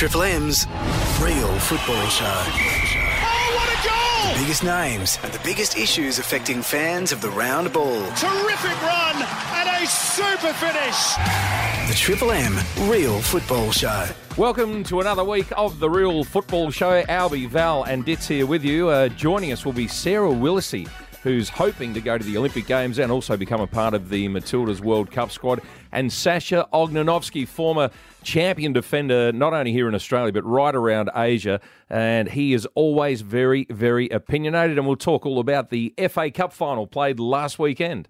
Triple M's Real Football Show. Oh, what a goal! The biggest names and the biggest issues affecting fans of the round ball. Terrific run and a super finish. The Triple M Real Football Show. Welcome to another week of the Real Football Show. Albie, Val, and Ditz here with you. Uh, joining us will be Sarah Willacy, who's hoping to go to the Olympic Games and also become a part of the Matildas World Cup squad, and Sasha Ognenovski, former champion defender, not only here in Australia but right around Asia. And he is always very, very opinionated. And we'll talk all about the FA Cup final played last weekend.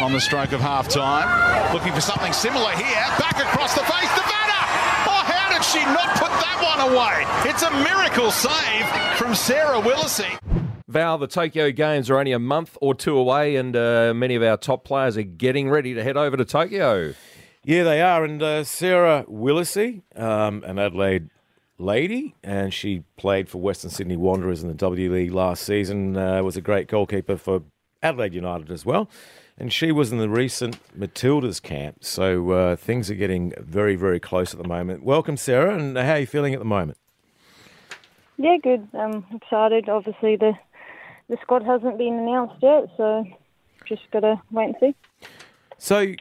On the stroke of half time, looking for something similar here. Back across the face, Nevada! Oh, how did she not put that one away? It's a miracle save from Sarah Willacy. Val, the Tokyo Games are only a month or two away, and uh, many of our top players are getting ready to head over to Tokyo. Yeah, they are. And uh, Sarah Willacy, um, an Adelaide lady, and she played for Western Sydney Wanderers in the W League last season, uh, was a great goalkeeper for Adelaide United as well. And she was in the recent Matildas camp. So uh, things are getting very, very close at the moment. Welcome, Sarah. And how are you feeling at the moment? Yeah, good. I'm excited. Obviously, the the squad hasn't been announced yet, so just got to wait and see. So,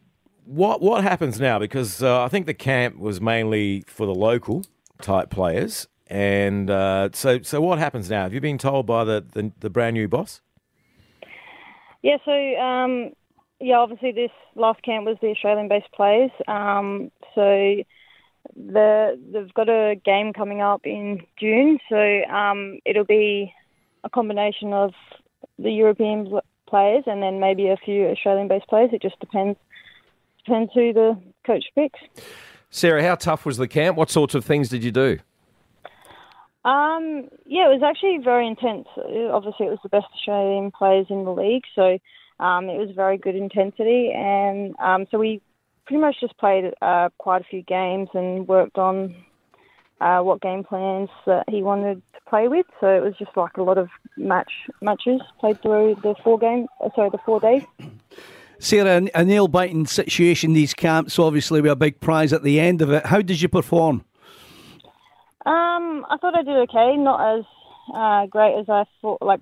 what what happens now? Because uh, I think the camp was mainly for the local type players, and uh, so so what happens now? Have you been told by the the, the brand new boss? Yeah, so um, yeah, obviously this last camp was the Australian-based players. Um, so the they've got a game coming up in June, so um, it'll be a combination of the European players and then maybe a few Australian-based players. It just depends depends who the coach picks. Sarah, how tough was the camp? What sorts of things did you do? Um, yeah, it was actually very intense. Obviously, it was the best Australian players in the league, so um, it was very good intensity. And um, so we pretty much just played uh, quite a few games and worked on uh, what game plans that he wanted to play with. So it was just like a lot of match matches played through the four game, uh, sorry, the four days. Sarah, a nail biting situation, these camps, obviously, with a big prize at the end of it. How did you perform? Um, I thought I did okay, not as uh, great as I thought, like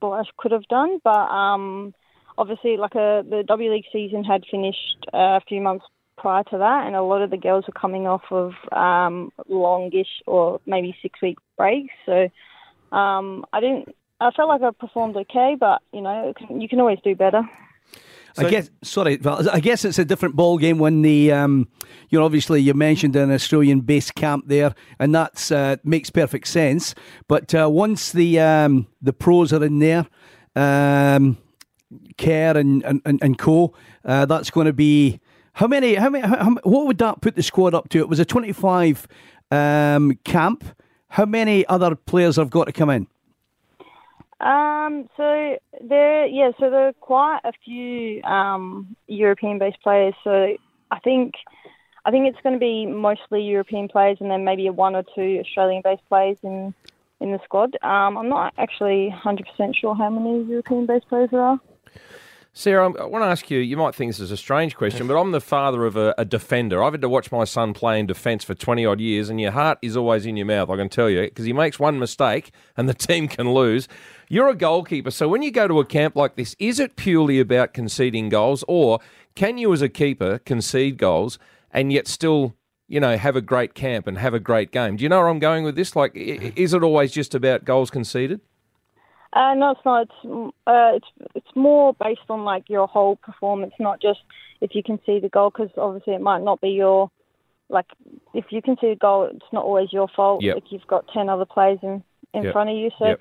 thought I could have done, but um, obviously, like a, the W League season had finished uh, a few months prior to that, and a lot of the girls were coming off of um, longish or maybe six week breaks. So um, I didn't. I felt like I performed okay, but you know, can, you can always do better. I guess, sorry, Val, I guess it's a different ball game when the, um, you know, obviously you mentioned an Australian base camp there, and that uh, makes perfect sense. But uh, once the um, the pros are in there, um, Kerr and, and, and, and co, uh, that's going to be how many? How many? How, what would that put the squad up to? It was a twenty-five um, camp. How many other players have got to come in? Um, so there, yeah, so there are quite a few um, European-based players. So I think, I think it's going to be mostly European players, and then maybe one or two Australian-based players in in the squad. Um, I'm not actually 100% sure how many European-based players there are. Sarah, I'm- want to ask you. You might think this is a strange question, but I'm the father of a, a defender. I've had to watch my son play in defence for 20 odd years, and your heart is always in your mouth. I can tell you because he makes one mistake and the team can lose. You're a goalkeeper, so when you go to a camp like this, is it purely about conceding goals, or can you, as a keeper, concede goals and yet still, you know, have a great camp and have a great game? Do you know where I'm going with this? Like, i- i- is it always just about goals conceded? Uh, no, it's not. It's uh, it's it's more based on like your whole performance, not just if you can see the goal. Because obviously, it might not be your like if you can see the goal, it's not always your fault. Yep. Like you've got ten other players in in Yep. front of you. So Yep.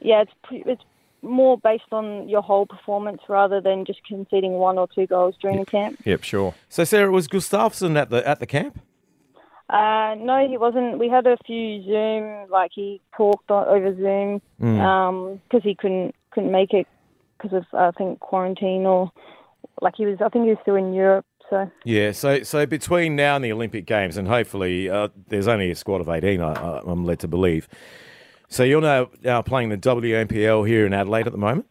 yeah, it's pre- it's more based on your whole performance rather than just conceding one or two goals during the camp. Yep, sure. So, Sarah, was Gustavsson at the at the camp? Uh, no, he wasn't. We had a few Zoom, like he talked on, over Zoom because he couldn't couldn't make it because of I think quarantine or like he was. I think he was still in Europe. So Yeah. So, so between now and the Olympic Games, and hopefully uh, there's only a squad of 18, I, I, I'm led to believe. So you're now, now playing the WNPL here in Adelaide at the moment.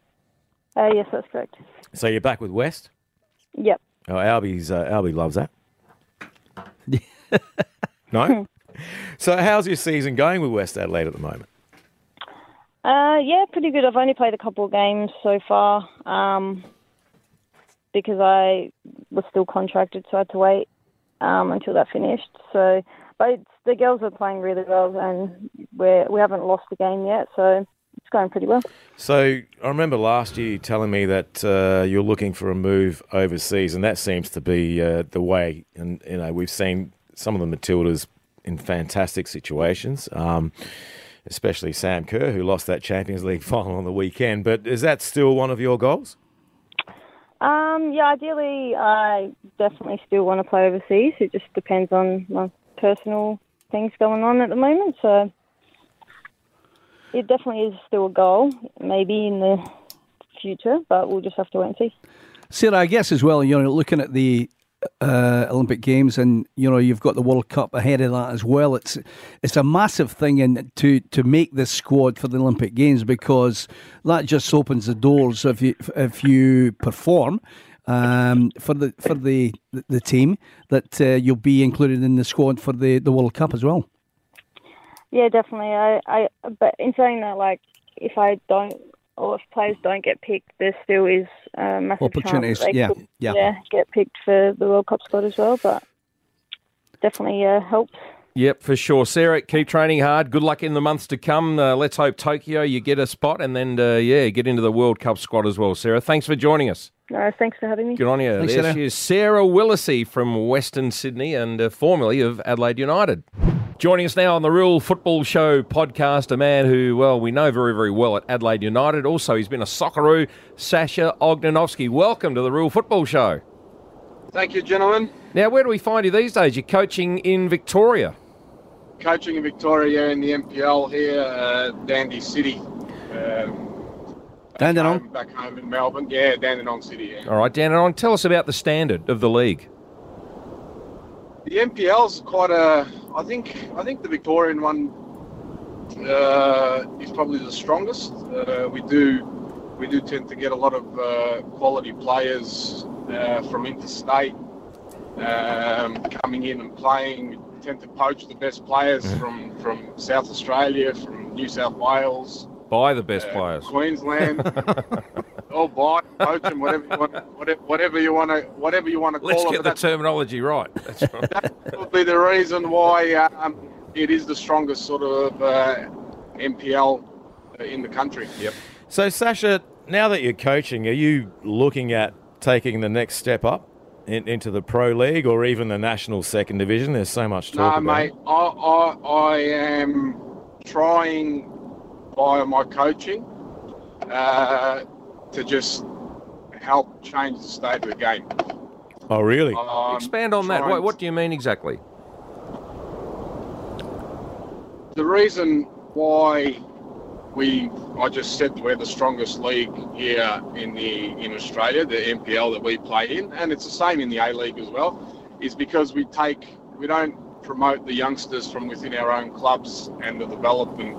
uh, yes, that's correct. So you're back with West. Yep. Oh, Albie's uh, Albie loves that. no. so, how's your season going with West Adelaide at the moment? Uh, yeah, pretty good. I've only played a couple of games so far um, because I was still contracted, so I had to wait um, until that finished. So, but the girls are playing really well, and we're, we haven't lost a game yet, so it's going pretty well. So, I remember last year you telling me that uh, you're looking for a move overseas, and that seems to be uh, the way. And you know, we've seen some of the Matildas in fantastic situations. Um, especially Sam Kerr, who lost that Champions League final on the weekend. But is that still one of your goals? Um, yeah, ideally, I definitely still want to play overseas. It just depends on my personal things going on at the moment. So it definitely is still a goal, maybe in the future, but we'll just have to wait and see. Sarah, I guess as well, you know, looking at the uh, Olympic Games, and you know you've got the World Cup ahead of that as well. It's it's a massive thing, and to to make this squad for the Olympic Games because that just opens the doors if you if you perform. Um, for the for the the team that uh, you'll be included in the squad for the, the World Cup as well. Yeah, definitely. I, I but in saying that, like if I don't or if players don't get picked, there still is a massive opportunities. Chance yeah, could, yeah, yeah, get picked for the World Cup squad as well. But definitely uh, helps. Yep, for sure. Sarah, keep training hard. Good luck in the months to come. Uh, let's hope Tokyo you get a spot and then, uh, yeah, get into the World Cup squad as well. Sarah, thanks for joining us. No, thanks for having me. Good on you. Thanks, there Sarah. she is, Sarah Willacy from Western Sydney and uh, formerly of Adelaide United. Joining us now on the Real Football Show podcast, a man who, well, we know very, very well at Adelaide United. Also, he's been a Socceroo, Sasha Ognenovski. Welcome to the Real Football Show. Thank you, gentlemen. Now, where do we find you these days? You're coaching in Victoria. Coaching in Victoria in the NPL here, uh, Dandy City. Um, Dandenong. home- back home in Melbourne. Yeah, Dandenong City. Yeah. All right, Dan, and tell us about the standard of the league. The NPL's quite a. I think. I think the Victorian one uh, is probably the strongest. Uh, we do. We do tend to get a lot of uh, quality players uh, from interstate um, coming in and playing. We tend to poach the best players from, from South Australia, from New South Wales, Buy the best uh, players. Queensland. or buy, poach them, whatever you want, whatever, whatever you want to, whatever you want to call Let's it. get but the that's terminology right. That's right. that's probably the reason why um, it is the strongest sort of uh, NPL in the country. Yep. So, Sasha, now that you're coaching, are you looking at taking the next step up in, into the pro league or even the national second division? There's so much No, talk about. mate, I, I, I am trying via my coaching uh, to just help change the state of the game. Oh, really? I'm Expand on that. What, what do you mean exactly? the reason why we I just said we're the strongest league here in the in Australia, the NPL that we play in, and it's the same in the A League as well, is because we take we don't promote the youngsters from within our own clubs and the development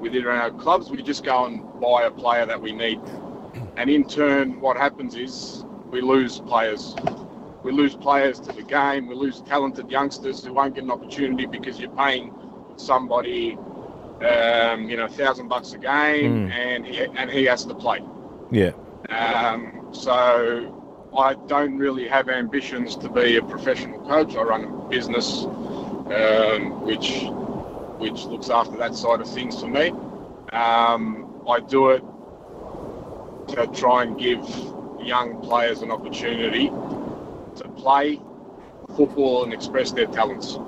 within our clubs. We just go and buy a player that we need, and in turn, what happens is we lose players. We lose players to the game. We lose talented youngsters who won't get an opportunity because you're paying somebody, um, you know, a thousand bucks a game, and he and he has to play. Yeah. Um, so I don't really have ambitions to be a professional coach. I run a business um, which which looks after that side of things for me. Um, I do it to try and give young players an opportunity to play football and express their talents.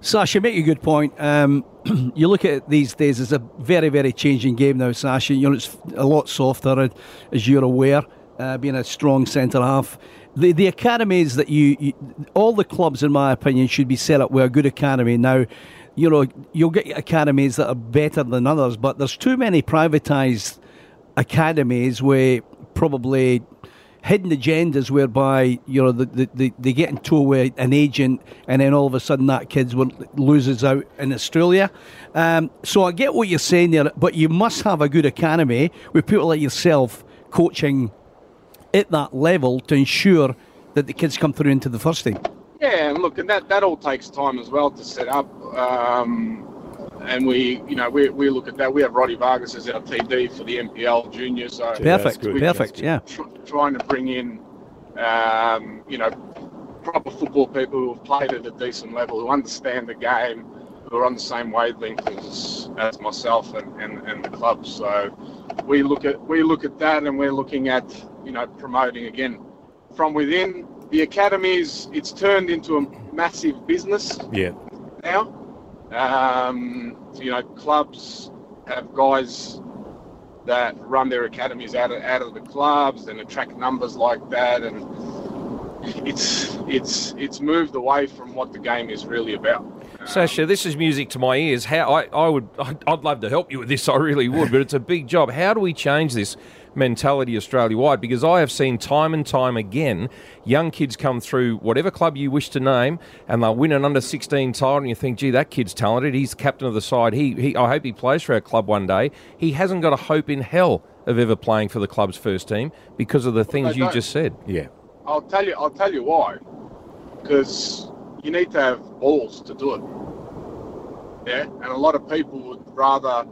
Sasha, make a good point. Um, you look at it these days, it's a very, very changing game now, Sasha. You know, it's a lot softer, as you're aware, uh, being a strong centre half. The, the academies that you, you, all the clubs, in my opinion, should be set up with a good academy. Now, you know, you'll get academies that are better than others, but there's too many privatised academies where probably hidden agendas whereby you know the, the, the, they get in into with an agent and then all of a sudden that kid loses out in Australia. Um, so I get what you're saying there, but you must have a good academy with people like yourself coaching at that level to ensure that the kids come through into the first team. Yeah, and look, and that, that all takes time as well to set up. Um, and we, you know, we, we look at that. We have Roddy Vargas as our TD for the NPL junior. So Perfect, good. we- perfect, yeah. tr- trying to bring in, um, you know, proper football people who have played at a decent level, who understand the game, who are on the same wavelength as, as myself and, and, and the club. So we look at we look at that, and we're looking at you know promoting again from within the academies. It's turned into a massive business Yeah. now. Um, you know, clubs have guys that run their academies out of, out of the clubs and attract numbers like that, and it's it's it's moved away from what the game is really about. Sasha, this is music to my ears. How I, I would I'd, I'd love to help you with this. I really would, but it's a big job. How do we change this mentality Australia wide? Because I have seen time and time again young kids come through whatever club you wish to name, and they'll win an under sixteen title, and you think, gee, that kid's talented. He's captain of the side. He, he I hope he plays for our club one day. He hasn't got a hope in hell of ever playing for the club's first team because of the things you just said. Yeah. I'll tell you. I'll tell you why. Because you need to have balls to do it. Yeah, and a lot of people would rather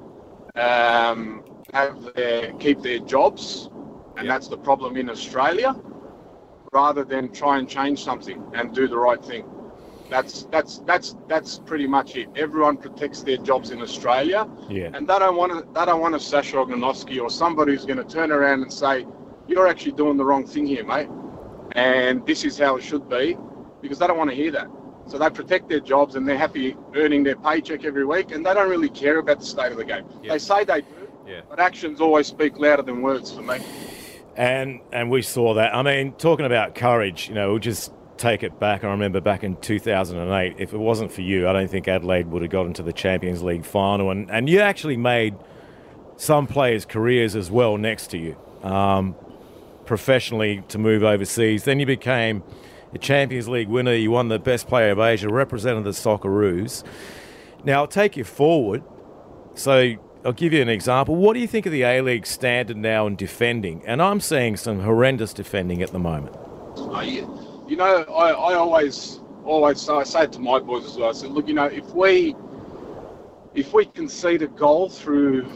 um, have their keep their jobs, and that's the problem in Australia, rather than try and change something and do the right thing. That's that's that's that's pretty much it. Everyone protects their jobs in Australia, Yeah. and they don't want to. They don't want a Sasha Ognenovski or somebody who's going to turn around and say, "You're actually doing the wrong thing here, mate," and this is how it should be, because they don't want to hear that. So they protect their jobs and they're happy earning their paycheck every week, and they don't really care about the state of the game. They say they do, Yeah. but actions always speak louder than words for me. And and we saw that. I mean, talking about courage, you know, we'll just take it back. I remember back in 2008, if it wasn't for you, I don't think Adelaide would have gotten to the Champions League final. And, and you actually made some players' careers as well next to you, um, professionally to move overseas. Then you became a Champions League winner. You won the Best Player of Asia, represented the Socceroos. Now, I'll take you forward. So I'll give you an example. What do you think of the A League standard now in defending? And I'm seeing some horrendous defending at the moment. You know, I, I always, always I say it to my boys as well. I said, look, you know, if we, if we concede a goal through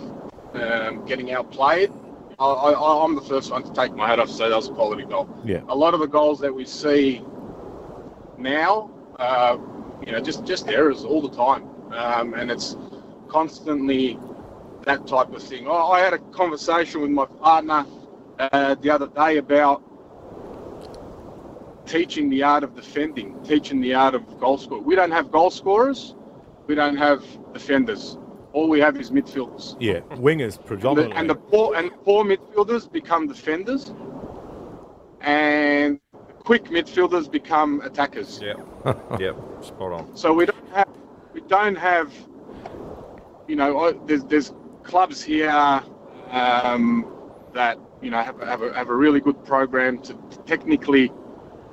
um, getting outplayed, I, I, I'm the first one to take my hat off and say that was a quality goal. Yeah. A lot of the goals that we see now, uh, you know, just just errors all the time, um, and it's constantly that type of thing. I, I had a conversation with my partner uh, the other day about teaching the art of defending, teaching the art of goal scorer. We don't have goal scorers, we don't have defenders. All we have is midfielders. Yeah, wingers And the, predominantly. and the poor and poor midfielders become defenders, and quick midfielders become attackers. Yep. yep. Spot on. So we don't have we don't have you know there's there's clubs here um, that you know have, a- have, a, have a really good program to technically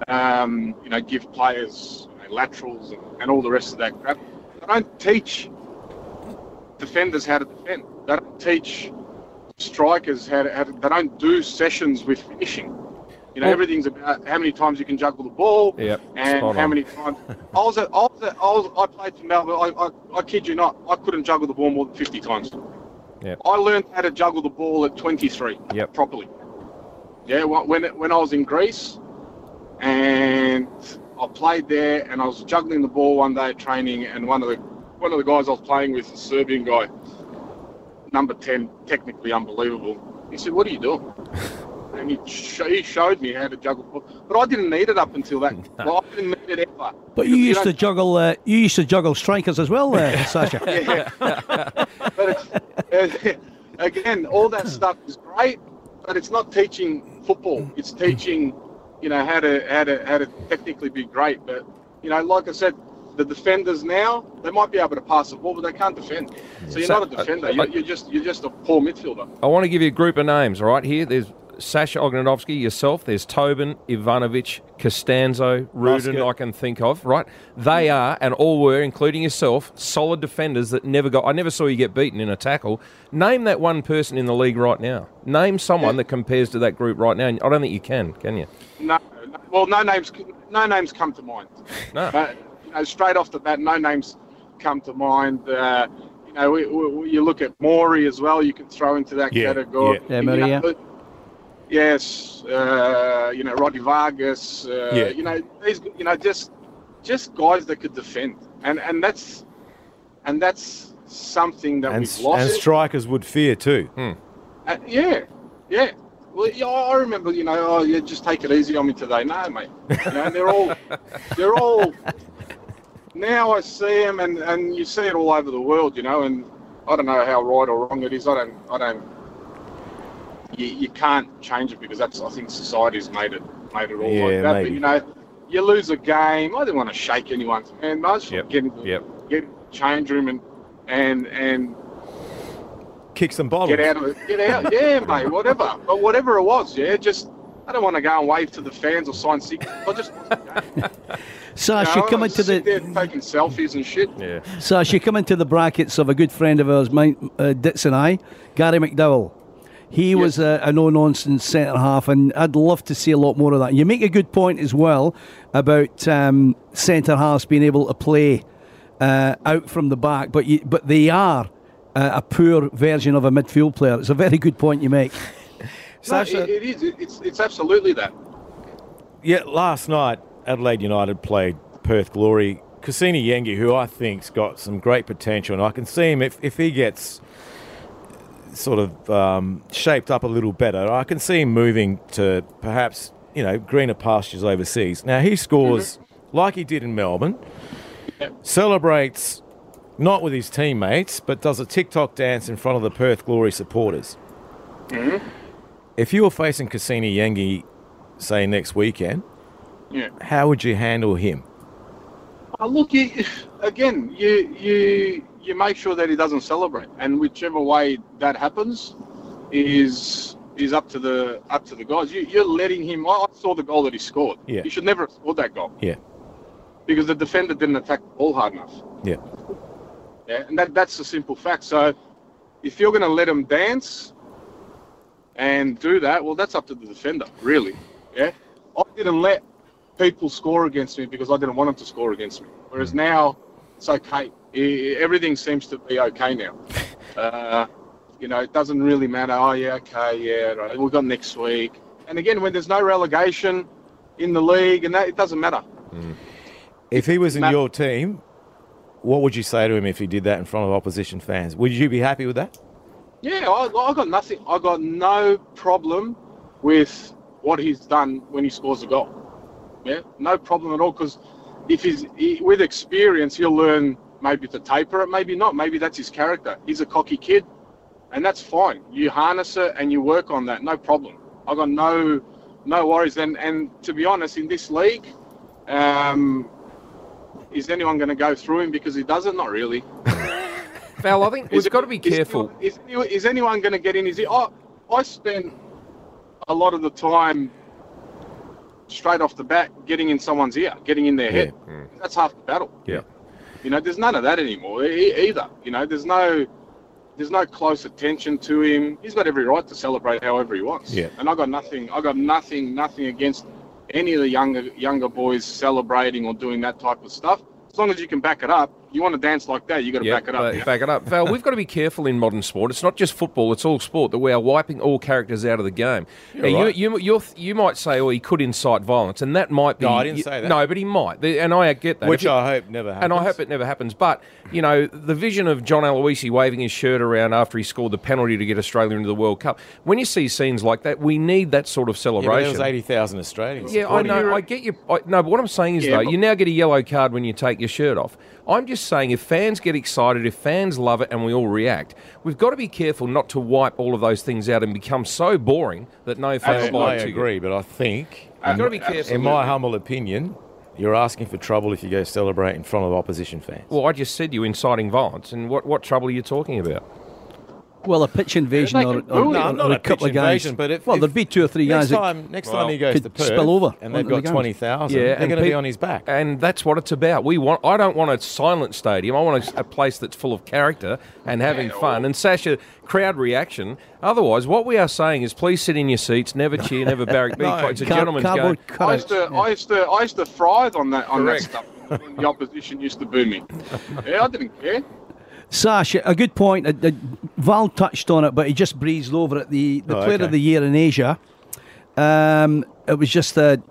um, you know give players you know, laterals and, and all the rest of that crap. They don't teach defenders how to defend. They don't teach strikers how to, how to they don't do sessions with finishing. You know, Well- everything's about how many times you can juggle the ball Yep, and how on. many times. I was at, I was at, I was, I played for Melbourne. I, I, I kid you not, I couldn't juggle the ball more than 50 times. Yep. I learned how to juggle the ball at 23 Yep. properly. Yeah, wh- when when I was in Greece, and I played there, and I was juggling the ball one day at training, and one of the one of the guys I was playing with, a Serbian guy, number 10, technically unbelievable. He said, "What are you doing?" and he, sh- he showed me how to juggle but I didn't need it up until that. well, I didn't need it ever. But you used to juggle. Uh, you used to juggle strikers as well, uh, Sasha. but it's, uh, again, all that stuff is great, but it's not teaching football. It's teaching, you know, how to how to how to technically be great. But you know, like I said, the defenders now they might be able to pass the ball, but they can't defend. So you're So, not a defender. uh, You're, you're just you're just a poor midfielder. I want to give you a group of names, all right? Here, there's Sasha Ognenovski, yourself. There's Tobin, Ivanovic, Costanzo, Rudan, Muscat. I can think of, right? They are, and all were, including yourself, solid defenders that never got. I never saw you get beaten in a tackle. Name that one person in the league right now. Name someone that compares to that group right now. I don't think you can, can you? No, no well, no names no names come to mind. No. Uh, you know, straight off the bat, no names come to mind. Uh, you know, we, we, you look at Maury as well. You can throw into that Yeah, category. yeah. Yeah, You know, Yes, uh, you know, Roddy Vargas. Uh, Yeah. You know, these, you know, just just guys that could defend, and and that's and that's something that And, we've lost. and strikers would fear too. Uh, yeah, yeah. Well, yeah, I remember, you know, oh, yeah, just take it easy on me today. No, mate. You know, they're all, they're all. Now I see them, and and you see it all over the world, you know, and I don't know how right or wrong it is. I don't, I don't. You, you can't change it because that's I think society's made it made it all Yeah, like that. maybe. But you know, you lose a game. I didn't want to shake anyone's hand. I just Yep, get into yep. get change room and and and Kick some bottles. get out of it. Get out. Yeah, mate. Whatever. But whatever it was, yeah. Just I don't want to go and wave to the fans or sign signals. I just Sash, you you come into sit the there taking selfies and shit. Yeah. Sash, you come into the brackets of a good friend of ours, mine, uh, Ditz and I, Gary McDowell. He was a, a no-nonsense centre half, and I'd love to see a lot more of that. You make a good point as well about um, centre halves being able to play uh, out from the back, but you, but they are uh, a poor version of a midfield player. It's a very good point you make. No, it, it is. It, it's it's absolutely that. Yeah, last night Adelaide United played Perth Glory. Kusini Yengi, who I think's got some great potential, and I can see him if, if he gets sort of um, shaped up a little better. I can see him moving to perhaps you know greener pastures overseas. Now he scores like he did in Melbourne, celebrates not with his teammates, but does a TikTok dance in front of the Perth Glory supporters. If you were facing Kusini Yengi, say next weekend, Yeah. how would you handle him? Oh, look, you, again, you you you make sure that he doesn't celebrate, and whichever way that happens, is is up to the up to the guys. You, you're letting him. I saw the goal that he scored. Yeah. He should never have scored that goal Yeah, because the defender didn't attack the ball hard enough. yeah, Yeah, and that, that's the simple fact. So if you're going to let him dance and do that, well, that's up to the defender, really. Yeah, I didn't let people score against me because I didn't want them to score against me. Whereas now, it's okay. Everything seems to be okay now. Uh, you know, it doesn't really matter. Oh, yeah, okay, yeah, right. we've got next week. And again, when there's no relegation in the league, and that, it doesn't matter. If he was in Matt- your team, what would you say to him if he did that in front of opposition fans? Would you be happy with that? Yeah, I, I got nothing. I got no problem with what he's done when he scores a goal. Yeah, no problem at all. Because if he's he, with experience, he'll learn maybe to taper it, maybe not. Maybe that's his character. He's a cocky kid, and that's fine. You harness it and you work on that. No problem. I got no no worries. And and to be honest, in this league, um, is anyone going to go through him because he does it? Not really. Val, I think Is we've it- got to be careful. Is, anyone- is anyone going to get in his ear? I, I spend a lot of the time straight off the bat getting in someone's ear, getting in their head. Mm. That's half the battle. Yeah. You know, there's none of that anymore e- either. You know, there's no there's no close attention to him. He's got every right to celebrate however he wants. Yeah. And I got nothing. I got nothing. Nothing against any of the younger younger boys celebrating or doing that type of stuff. As long as you can back it up. You want to dance like that, you got to Yeah, back it up. ba- back it up. Val, we've got to be careful in modern sport. It's not just football; it's all sport that we are wiping all characters out of the game. Now, right. you, you, you're, you might say, "Oh, he could incite violence," and that might be. No, I didn't say that. No, but he might, The- and I get that. Which If I hope never happens. and I hope it never happens. But you know, the vision of John Aloisi waving his shirt around after he scored the penalty to get Australia into the World Cup. When you see scenes like that, we need that sort of Yeah, there celebration. was 80,000 Australians. Yeah, I know. I get you. I, no, but what I'm saying is, Yeah, though, you now get a yellow card when you take your shirt off. I'm just saying, if fans get excited, if fans love it, and we all react, we've got to be careful not to wipe all of those things out and become so boring that no fan Absolutely. will I buy to you. agree, but I think, You've got to be careful. in my humble opinion, you're asking for trouble if you go celebrate in front of opposition fans. Well, I just said you're inciting violence, and what, what trouble are you talking about? Well, a pitch invasion Yeah, or, or, bully. or, No, I'm not or a a couple of guys. invasion, but if- well, if- there'd be two or three Next guys that time, next time he goes could to Perth spill over and they've onto the got twenty thousand, Yeah, they're and going to be on his back. And that's what it's about. We want. I don't want a silent stadium. I want a, a place that's full of character and having fun. And Sasha, crowd reaction. Otherwise, what we are saying is, please sit in your seats, never cheer, never barrack. Be quiet. It's a Car- gentleman's cardboard game. I cutout. used to, I used to, I used to thrive on that, on Correct. that stuff. When the opposition used to boo me. Yeah, I didn't care. Sash, a good point. Uh, uh, Val touched on it, but he just breezed over it. The the Oh, player okay. of the year in Asia. Um, it was just a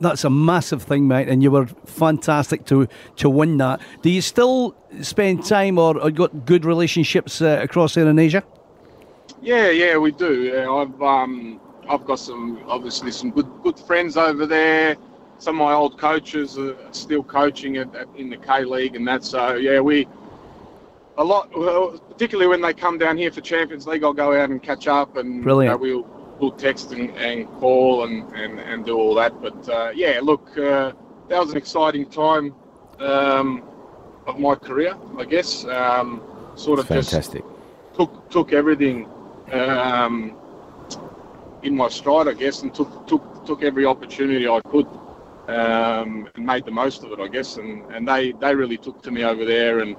that's a massive thing, mate, and you were fantastic to to win that. Do you still spend time or, or got good relationships uh, across there in Asia? Yeah, yeah, we do. Yeah, I've um, I've got some obviously some good good friends over there. Some of my old coaches are still coaching at, at, in the K League and that. So yeah, we a lot, particularly when they come down here for Champions League, I'll go out and catch up and Brilliant. You know, we'll we'll text and, and call and, and, and do all that. But uh, yeah, look, uh, that was an exciting time um, of my career, I guess. Um, sort of just Fantastic. took took everything um, in my stride, I guess, and took took took every opportunity I could um, and made the most of it, I guess. And, and they, they really took to me over there and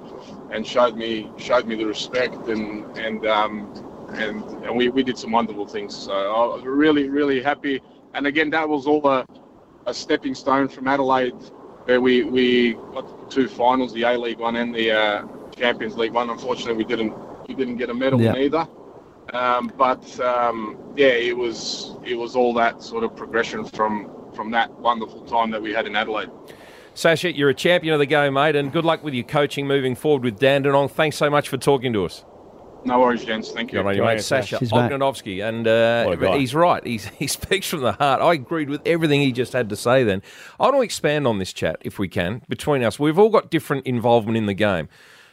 and showed me showed me the respect and and um, and, and we, we did some wonderful things. So I was really really happy. And again, that was all a, a stepping stone from Adelaide, where we we got two finals, the A League one and the uh, Champions League one. Unfortunately, we didn't we didn't get a medal Yeah. either. Um, but um, yeah, it was it was all that sort of progression from from that wonderful time that we had in Adelaide. Sasha, you're a champion of the game, mate, and good luck with your coaching moving forward with Dandenong. Thanks so much for talking to us. No worries, gents. Thank you. Good on you, mate. you, Sasha Cheers, mate. Ognenovski. And uh, What a guy. he's right. He's, he speaks from the heart. I agreed with everything he just had to say then. I want to expand on this chat, if we can, between us. We've all got different involvement in the game.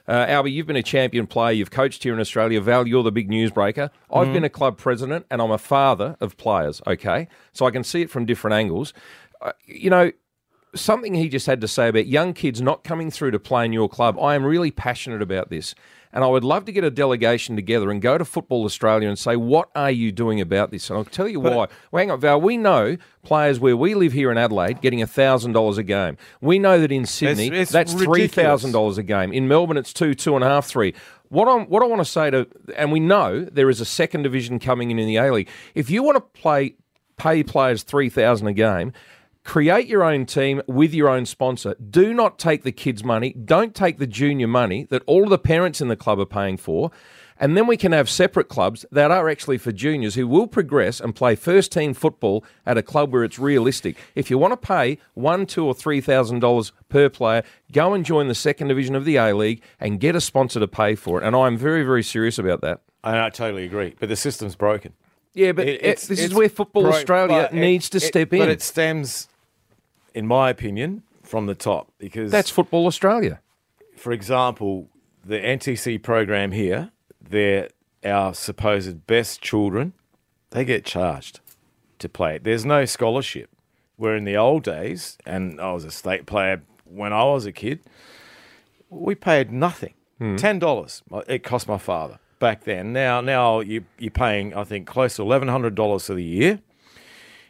Uh, Albie, you've been a champion player. You've coached here in Australia. Val, you're the big newsbreaker. I've been a club president and I'm a father of players, okay? So I can see it from different angles. Uh, you know, something he just had to say about young kids not coming through to play in your club. I am really passionate about this. And I would love to get a delegation together and go to Football Australia and say, what are you doing about this? And I'll tell you why. Well, hang on, Val. We know players where we live here in Adelaide getting $1,000 a game. We know that in Sydney, it's that's ridiculous. $3,000 a game. In Melbourne, it's two, two and a half, three. What, I'm, what I want to say to, and we know there is a second division coming in in the A League. If you want to play, pay players 3000 a game, Create your own team with your own sponsor. Do not take the kids' money. Don't take the junior money that all of the parents in the club are paying for. And then we can have separate clubs that are actually for juniors who will progress and play first team football at a club where it's realistic. If you want to pay one, two, or three thousand dollars per player, go and join the second division of the A League and get a sponsor to pay for it. And I'm very, very serious about that. I, I totally agree, but the system's broken. Yeah, but It- this is where Football broke, Australia but it- needs to it- step in. But it stems, in my opinion, from the top because That's Football Australia. for example, the NTC program here, they're our supposed best children, they get charged to play it. There's no scholarship. Where in the old days, and I was a state player when I was a kid, we paid nothing. Hmm. Ten dollars. It cost my father back then. Now, now you you're paying I think close to eleven hundred dollars for the year.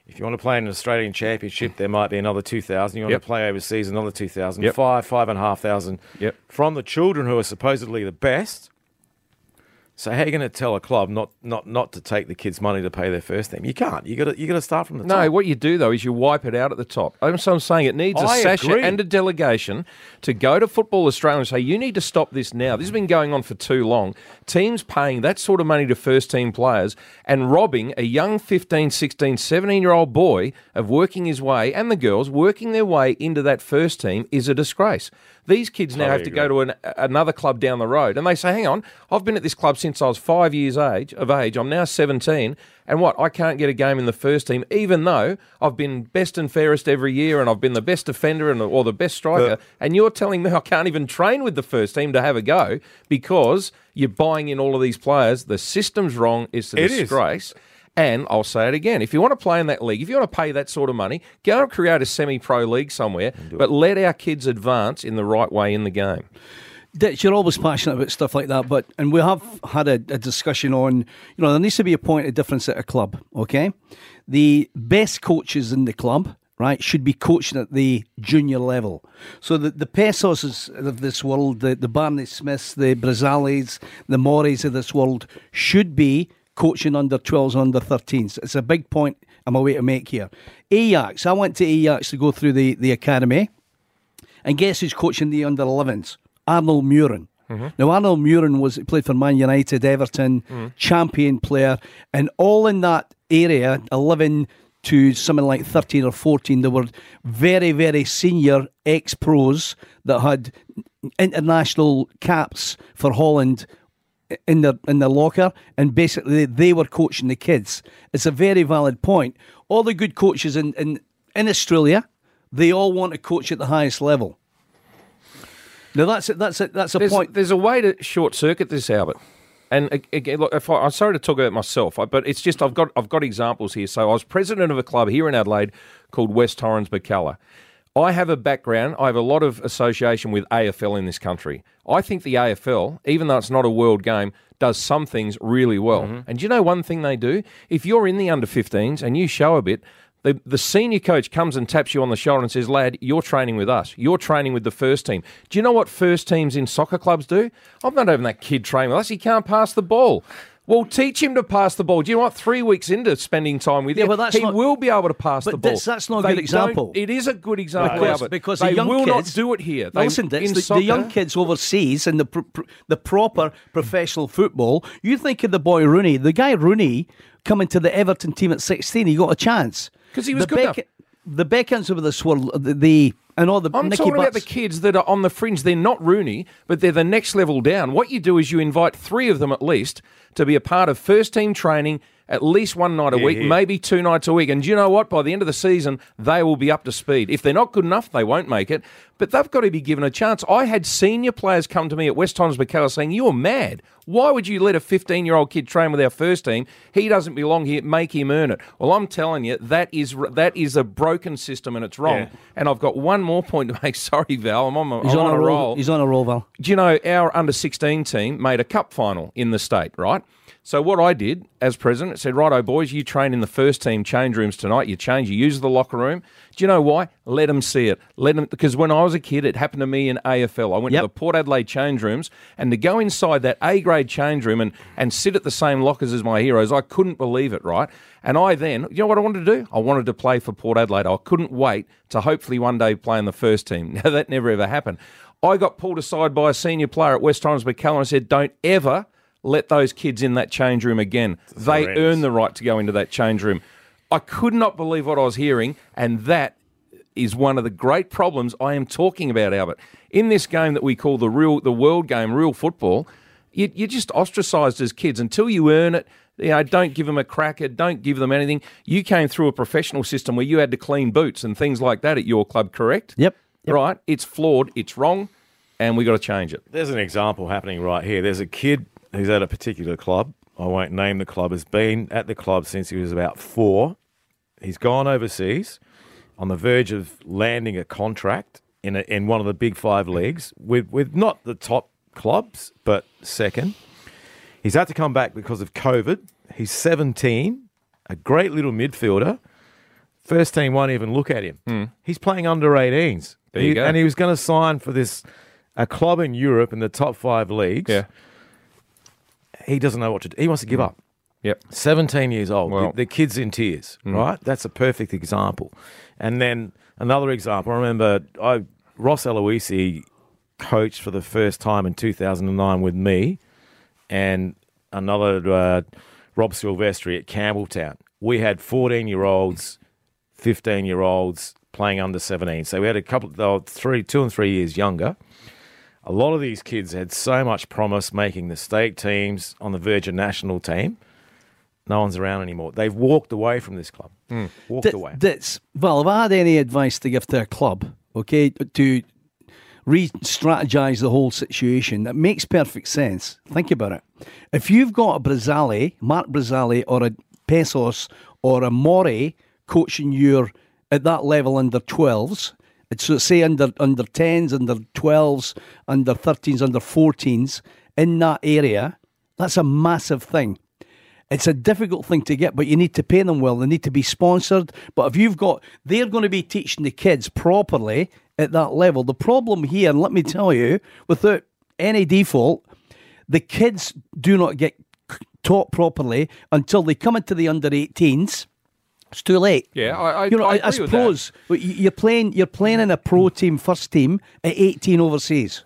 If you want to play in an Australian Championship, there might be another two thousand. You want Yep. to play overseas, another two thousand. Yep. Five, five and a half thousand. Yep. From the children who are supposedly the best. So how are you going to tell a club not, not, not to take the kids' money to pay their first team? You can't. You got to you got to start from the No, top. No, what you do though is you wipe it out at the top. I'm, so I'm saying it needs a I session agree. and a delegation to go to Football Australia and say you need to stop this now. This has been going on for too long. Teams paying that sort of money to first team players and robbing a young 15, 16, 17 year old boy of working his way and the girls working their way into that first team is a disgrace. These kids now oh, have to go to an, another club down the road, and they say, "Hang on, I've been at this club since I was five years age of age. I'm now 17, and what? I can't get a game in the first team, even though I've been best and fairest every year, and I've been the best defender and or the best striker. But- and you're telling me I can't even train with the first team to have a go because you're buying in all of these players. The system's wrong. It's a It is. Disgrace." And I'll say it again. If you want to play in that league, if you want to pay that sort of money, go and create a semi pro league somewhere, but let our kids advance in the right way in the game. Ditz, you're always passionate about stuff like that, but and we have had a, a, discussion on, you know, there needs to be a point of difference at a club. Okay, the best coaches in the club, right, should be coaching at the junior level. So the the Pesos of this world, the the Barney Smiths, the Brazales, the Mories of this world should be coaching under 12s, under 13s. It's a big point I'm away to make here. Ajax, I went to Ajax to go through the the academy, and guess who's coaching the under 11s? Arnold Mühren. Mm-hmm. Now, Arnold Mühren was played for Man United, Everton, mm-hmm. champion player, and all in that area, 11 to something like 13 or 14, there were very, very senior ex pros that had international caps for Holland in their in their locker, and basically they were coaching the kids. It's a very valid point. All the good coaches in in, in Australia, they all want to coach at the highest level. Now that's it. That's it. That's a there's, point. There's a way to short circuit this, Albert. And again, look, if I, am sorry to talk about myself, but it's just I've got I've got examples here. So I was president of a club here in Adelaide called West Torrens Birkalla. I have a background. I have a lot of association with AFL in this country. I think the AFL, even though it's not a world game, does some things really well. Mm-hmm. And do you know one thing they do? If you're in the under 15s and you show a bit, the, the senior coach comes and taps you on the shoulder and says, Lad, you're training with us. You're training with the first team. Do you know what first teams in soccer clubs do? I'm not having that kid train with us. He can't pass the ball. Well, teach him to pass the ball. Do you know what? Three weeks into spending time with him? yeah, you, but that's he not, will be able to pass the ball. That's, that's not a good example. It is a good example, because, Albert. because they the young will kids, not do it here. They, listen, the, soccer, the, young kids overseas and the pr- pr- the proper professional football. You think of the boy Rooney, the guy Rooney coming to the Everton team at sixteen. He got a chance because he was the good Beck- The Beckhams of this world, the, the and all the I'm Nicky talking Butts. about the kids that are on the fringe. They're not Rooney, but they're the next level down. What you do is you invite three of them at least to be a part of first team training at least one night a yeah, week, yeah. maybe two nights a week. And you know what? By the end of the season, they will be up to speed. If they're not good enough, they won't make it. But they've got to be given a chance. I had senior players come to me at West Torrens Birkalla saying, You are mad. Why would you let a 15 year old kid train with our first team? He doesn't belong here. Make him earn it. Well, I'm telling you, that is that is a broken system and it's wrong. Yeah. And I've got one more point to make. Sorry, Val. I'm on, a, He's I'm on, on a roll. roll. He's on a roll, Val. Do you know our under 16 team made a cup final in the state, right? So what I did as president said, right, righto, boys, you train in the first team change rooms tonight. You change, you use the locker room. Do you know why? Let them see it. Let them because when I was a kid, it happened to me in AFL. I went yep. to the Port Adelaide change rooms, and to go inside that A grade change room and and sit at the same lockers as my heroes, I couldn't believe it. Right, and I then, you know what I wanted to do? I wanted to play for Port Adelaide. I couldn't wait to hopefully one day play in the first team. Now that never ever happened. I got pulled aside by a senior player at West Torrens Birkalla and said, "Don't ever." let those kids in that change room again. They earn the right to go into that change room. I could not believe what I was hearing, and that is one of the great problems I am talking about, Albert. In this game that we call the real, the world game, real football, you, you're just ostracised as kids until you earn it. You know, don't give them a cracker, don't give them anything. You came through a professional system where you had to clean boots and things like that at your club, correct? Yep. yep. Right. It's flawed. It's wrong, and we got to change it. There's an example happening right here. There's a kid who's at a particular club. I won't name the club. Has been at the club since he was about four. He's gone overseas, on the verge of landing a contract in a, in one of the big five leagues with with not the top clubs, but second. He's had to come back because of COVID. He's 17, a great little midfielder. First team won't even look at him. Mm. He's playing under 18s. There you he, go. And he was going to sign for this a club in Europe in the top five leagues. Yeah he doesn't know what to do. He wants to give mm. up. Yep. 17 years old. Well, the, the, kid's in tears, mm. right? That's a perfect example. And then another example, I remember I Ross Aloisi coached for the first time in 2009 with me and another uh, Rob Silvestri at Campbelltown. We had 14 year olds, 15 year olds playing under 17. So we had a couple, they were three, two and three years younger a lot of these kids had so much promise making the state teams on the Virgin national team. No one's around anymore. They've walked away from this club. Mm. Walked away. That's, well, if I had any advice to give to a club, okay, to re strategize the whole situation, that makes perfect sense. Think about it. If you've got a Brazale, Mark Brazale, or a Pesos, or a Mori coaching you at that level under 12s, So say under under tens, under twelves, under thirteens, under fourteens in that area. That's a massive thing. It's a difficult thing to get, but you need to pay them well. They need to be sponsored. But if you've got, they're going to be teaching the kids properly at that level. The problem here, and let me tell you, without any default, the kids do not get taught properly until they come into the under 18s. It's too late. Yeah, I- I- you know, I as agree with that. pros, but you- you're playing, you're playing in a pro team, first team at 18 overseas.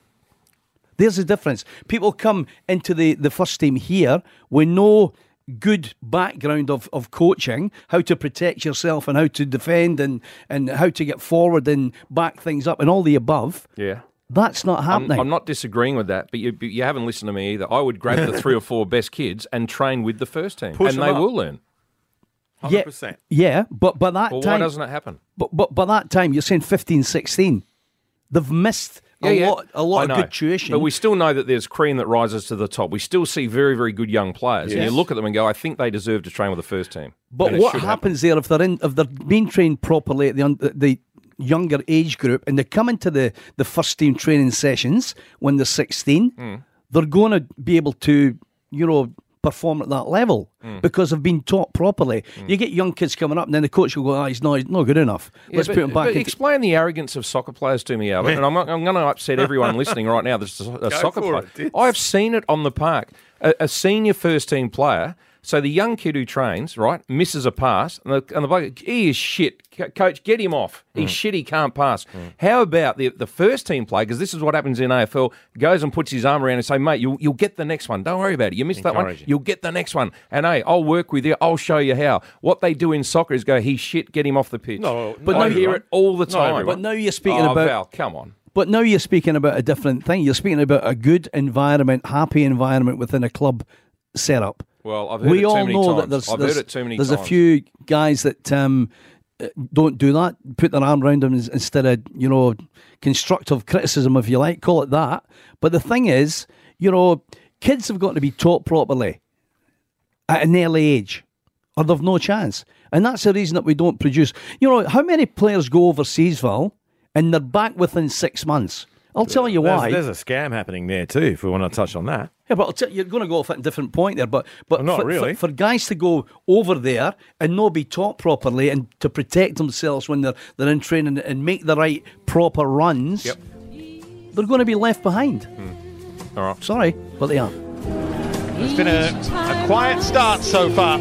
There's the difference. People come into the, the first team here with no good background of, of coaching, how to protect yourself and how to defend and, and how to get forward and back things up and all the above. Yeah. That's not I'm, happening. I'm not disagreeing with that, but you, but you haven't listened to me either. I would grab the three or four best kids and train with the first team, Push and they up. will learn. yeah, 100%. yeah, but by that Well, why doesn't it happen? but, but by that time, you're saying 15, 16. They've missed a lot, a lot of good tuition. But we still know that there's cream that rises to the top. We still see very, very good young players, and you look at them and go, "I think they deserve to train with the first team." But And what happens there if they're in if they're being trained properly at the the younger age group and they come into the the first team training sessions when they're 16, Hmm. they're going to be able to you know perform at that level Hmm. because they've been taught properly. You get young kids coming up and then the coach will go, "Oh, he's not he's not good enough. Yeah, Let's but- put him back but into explain the arrogance of soccer players to me, Albert. and I'm, I'm going to upset everyone listening right now. That's a, a soccer player. it, I've seen it on the park. A, a senior first team player. So the young kid who trains, right, misses a pass, and the, and the bloke, he is shit. Co- Coach, get him off. Mm. He's shit. He can't pass. How about the the first team player? Because this is what happens in AFL. Goes and puts his arm around and say, mate, you'll you'll get the next one. Don't worry about it. You missed that one. You'll get the next one. And hey, I'll work with you. I'll show you how. What they do in soccer is go, he's shit. Get him off the pitch. No, but no, I hear it all the time. everyone. But now you're speaking oh, about Val, come on. But now you're speaking about a different thing. You're speaking about a good environment, happy environment within a club setup. Well, I've heard we it too all many know times. that there's, I've there's, heard it too many there's times. a few guys that um, uh, don't do that, put their arm around them instead of, you know, constructive criticism, if you like, call it that. But the thing is, you know, kids have got to be taught properly at an early age, or they've no chance. And that's the reason that we don't produce. You know, how many players go overseas, Val, and they're back within six months? I'll tell you There's, why. there's a scam happening there too. If we want to touch on that, Yeah, but I'll tell, you're going to go off at a different point there. But but Well, not for, really. for, for guys to go over there and not be taught properly and to protect themselves when they're they're in training and make the right proper runs, Yep. they're going to be left behind. Hmm. All right. Sorry, but they are. It's been a, a quiet start so far.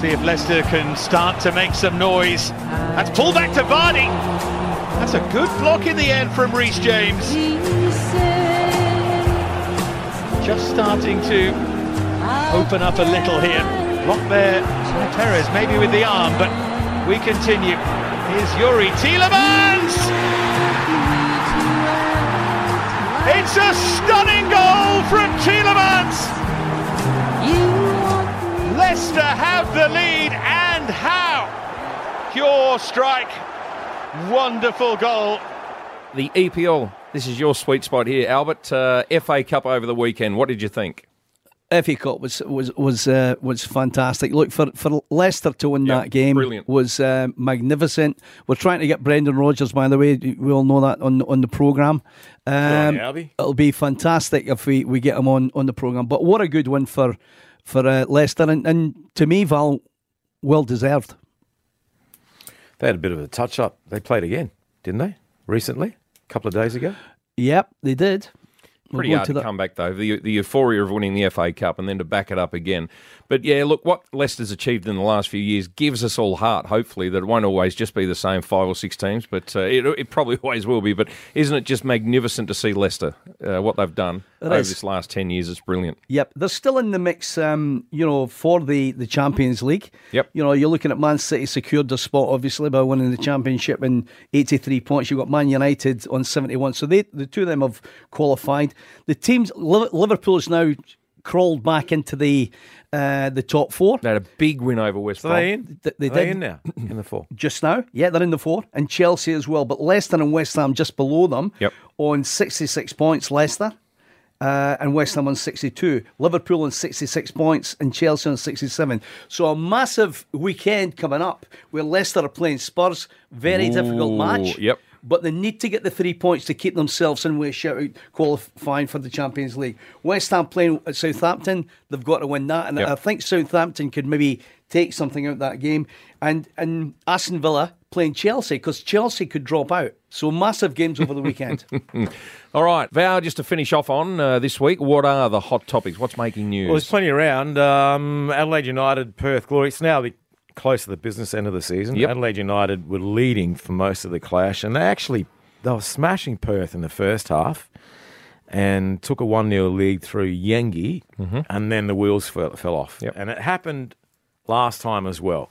See if Leicester can start to make some noise. That's pulled back to Vardy. That's a good block in the end from Reece James. Just starting to open up a little here. Block there Perez, maybe with the arm, but we continue. Here's Youri Tielemans. It's a stunning goal from Tielemans. Leicester have the lead, and how? Pure strike. Wonderful goal. The EPL. This is your sweet spot here, Albert. Uh, FA Cup over the weekend. What did you think? FA Cup was was was uh, was fantastic. Look for for Leicester to win Yeah, that game brilliant. was uh, magnificent. We're trying to get Brendan Rodgers, by the way. We all know that on on the program. Um, you, Albie. it'll be fantastic if we, we get him on on the program. But what a good win for for uh, Leicester, and, and to me, Val, well deserved. They had a bit of a touch up. They played again, didn't they? Recently, a couple of days ago. Yep, they did. We'll Pretty hard into to that. come back though. The the euphoria of winning the FA Cup and then to back it up again. But yeah, look what Leicester's achieved in the last few years gives us all heart. Hopefully that it won't always just be the same five or six teams, but uh, it, it probably always will be. But isn't it just magnificent to see Leicester uh, what they've done It over is. this last ten years? It's brilliant. Yep, they're still in the mix, um, you know, for the, the Champions League. Yep. You know, you're looking at Man City secured the spot, obviously, by winning the Championship in 83 points. You've got Man United on 71. So they, the two of them have qualified. The teams, Liv- Liverpool's now crawled back into the uh, the top four. They had a big win over West So Brom. they in? Th- they Are they did. in now in the four. Just now, yeah, they're in the four, and Chelsea as well. But Leicester and West Ham just below them Yep. on 66 points. Leicester, uh, and West Ham on 62. Liverpool on 66 points and Chelsea on 67. So a massive weekend coming up where Leicester are playing Spurs. Very difficult match. yep. But they need to get the three points to keep themselves in with a shout out qualifying for the Champions League. West Ham playing at Southampton, they've got to win that. And Yep. I think Southampton could maybe take something out of that game. And and Aston Villa playing Chelsea because Chelsea could drop out. So massive games over the weekend. All right, Val, just to finish off on uh, this week, what are the hot topics? What's making news? Well, there's plenty around. Um, Adelaide United, Perth Glory. It's now the close to the business end of the season. Yep. Adelaide United were leading for most of the clash, and they actually they were smashing Perth in the first half, and took a one 0 lead through Yengi, and then the wheels fell, fell off. Mm-hmm. Yep. And it happened last time as well.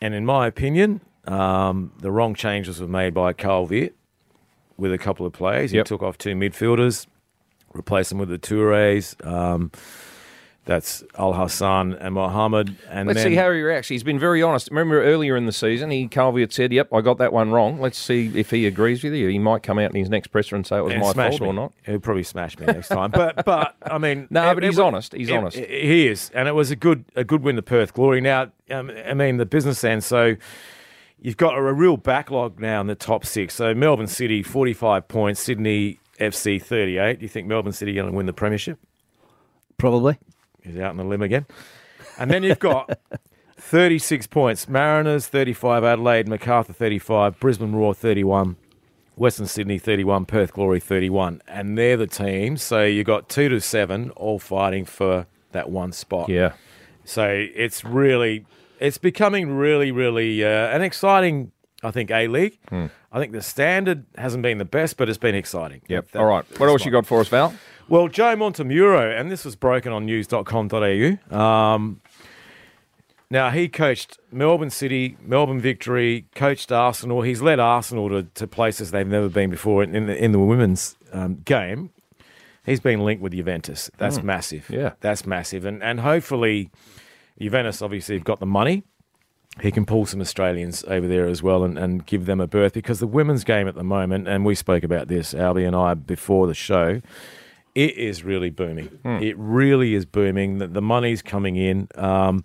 And in my opinion, um, the wrong changes were made by Carl Veart with a couple of players. He took off two midfielders, replaced them with the Toures. Um, that's Al Hassan and Mohammed. And Let's then, see how he reacts. He's been very honest. Remember earlier in the season, he Calvi had said, "Yep, I got that one wrong." Let's see if he agrees with you. He might come out in his next presser and say it was my smash fault me. or not. He'll probably smash me next time. But but I mean, No, but he's wa- honest. He's honest. he is, and it was a good a good win to Perth Glory. Now, um, I mean, the business end. So you've got a, a real backlog now in the top six. So Melbourne City forty five points, Sydney FC thirty eight. Do you think Melbourne City are going to win the premiership? Probably. He's out on the limb again. And then you've got 36 points. Mariners, 35. Adelaide, Macarthur, 35. Brisbane Roar, 31. Western Sydney, 31. Perth Glory, 31. And they're the teams. So you've got two to seven all fighting for that one spot. Yeah. So it's really, it's becoming really, really uh, an exciting, I think, A League. I think the standard hasn't been the best, but it's been exciting. Yep. That- All right. What else you got for us, Val? Well, Joe Montemurro, and this was broken on news.com.au. Um, now, he coached Melbourne City, Melbourne Victory, coached Arsenal. He's led Arsenal to, to places they've never been before in, in, the, in the women's um, game. He's been linked with Juventus. That's massive. Yeah. That's massive. And, and hopefully, Juventus obviously have got the money. He can pull some Australians over there as well and, and give them a berth because the women's game at the moment, and we spoke about this, Albie and I, before the show, it is really booming. It really is booming. The, the money's coming in. Um,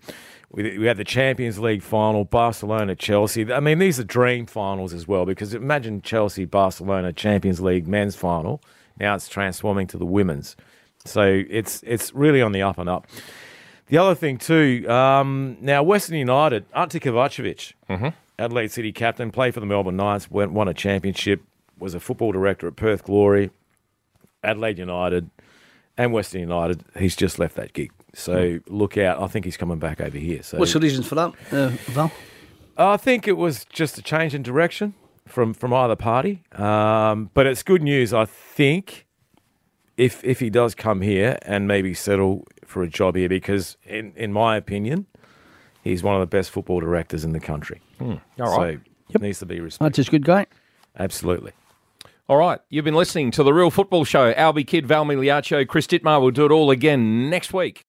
we, we had the Champions League final, Barcelona, Chelsea. I mean, these are dream finals as well because imagine Chelsea, Barcelona, Champions League men's final. Now it's transforming to the women's. So it's it's really on the up and up. The other thing too, um, now Western United, Ante Kovacevic, Adelaide City captain, played for the Melbourne Knights, went, won a championship, was a football director at Perth Glory, Adelaide United, and Western United. He's just left that gig, so look out. I think he's coming back over here. So What's the reasons for that, uh, Val? I think it was just a change in direction from from either party. Um, but it's good news, I think, if if he does come here and maybe settle for a job here, because in in my opinion, he's one of the best football directors in the country. All right. So needs to be respected. That's just a good guy. Absolutely. All right. You've been listening to The Real Football Show. Albie Kidd, Val Miliaccio, Chris Dittmar will do it all again next week.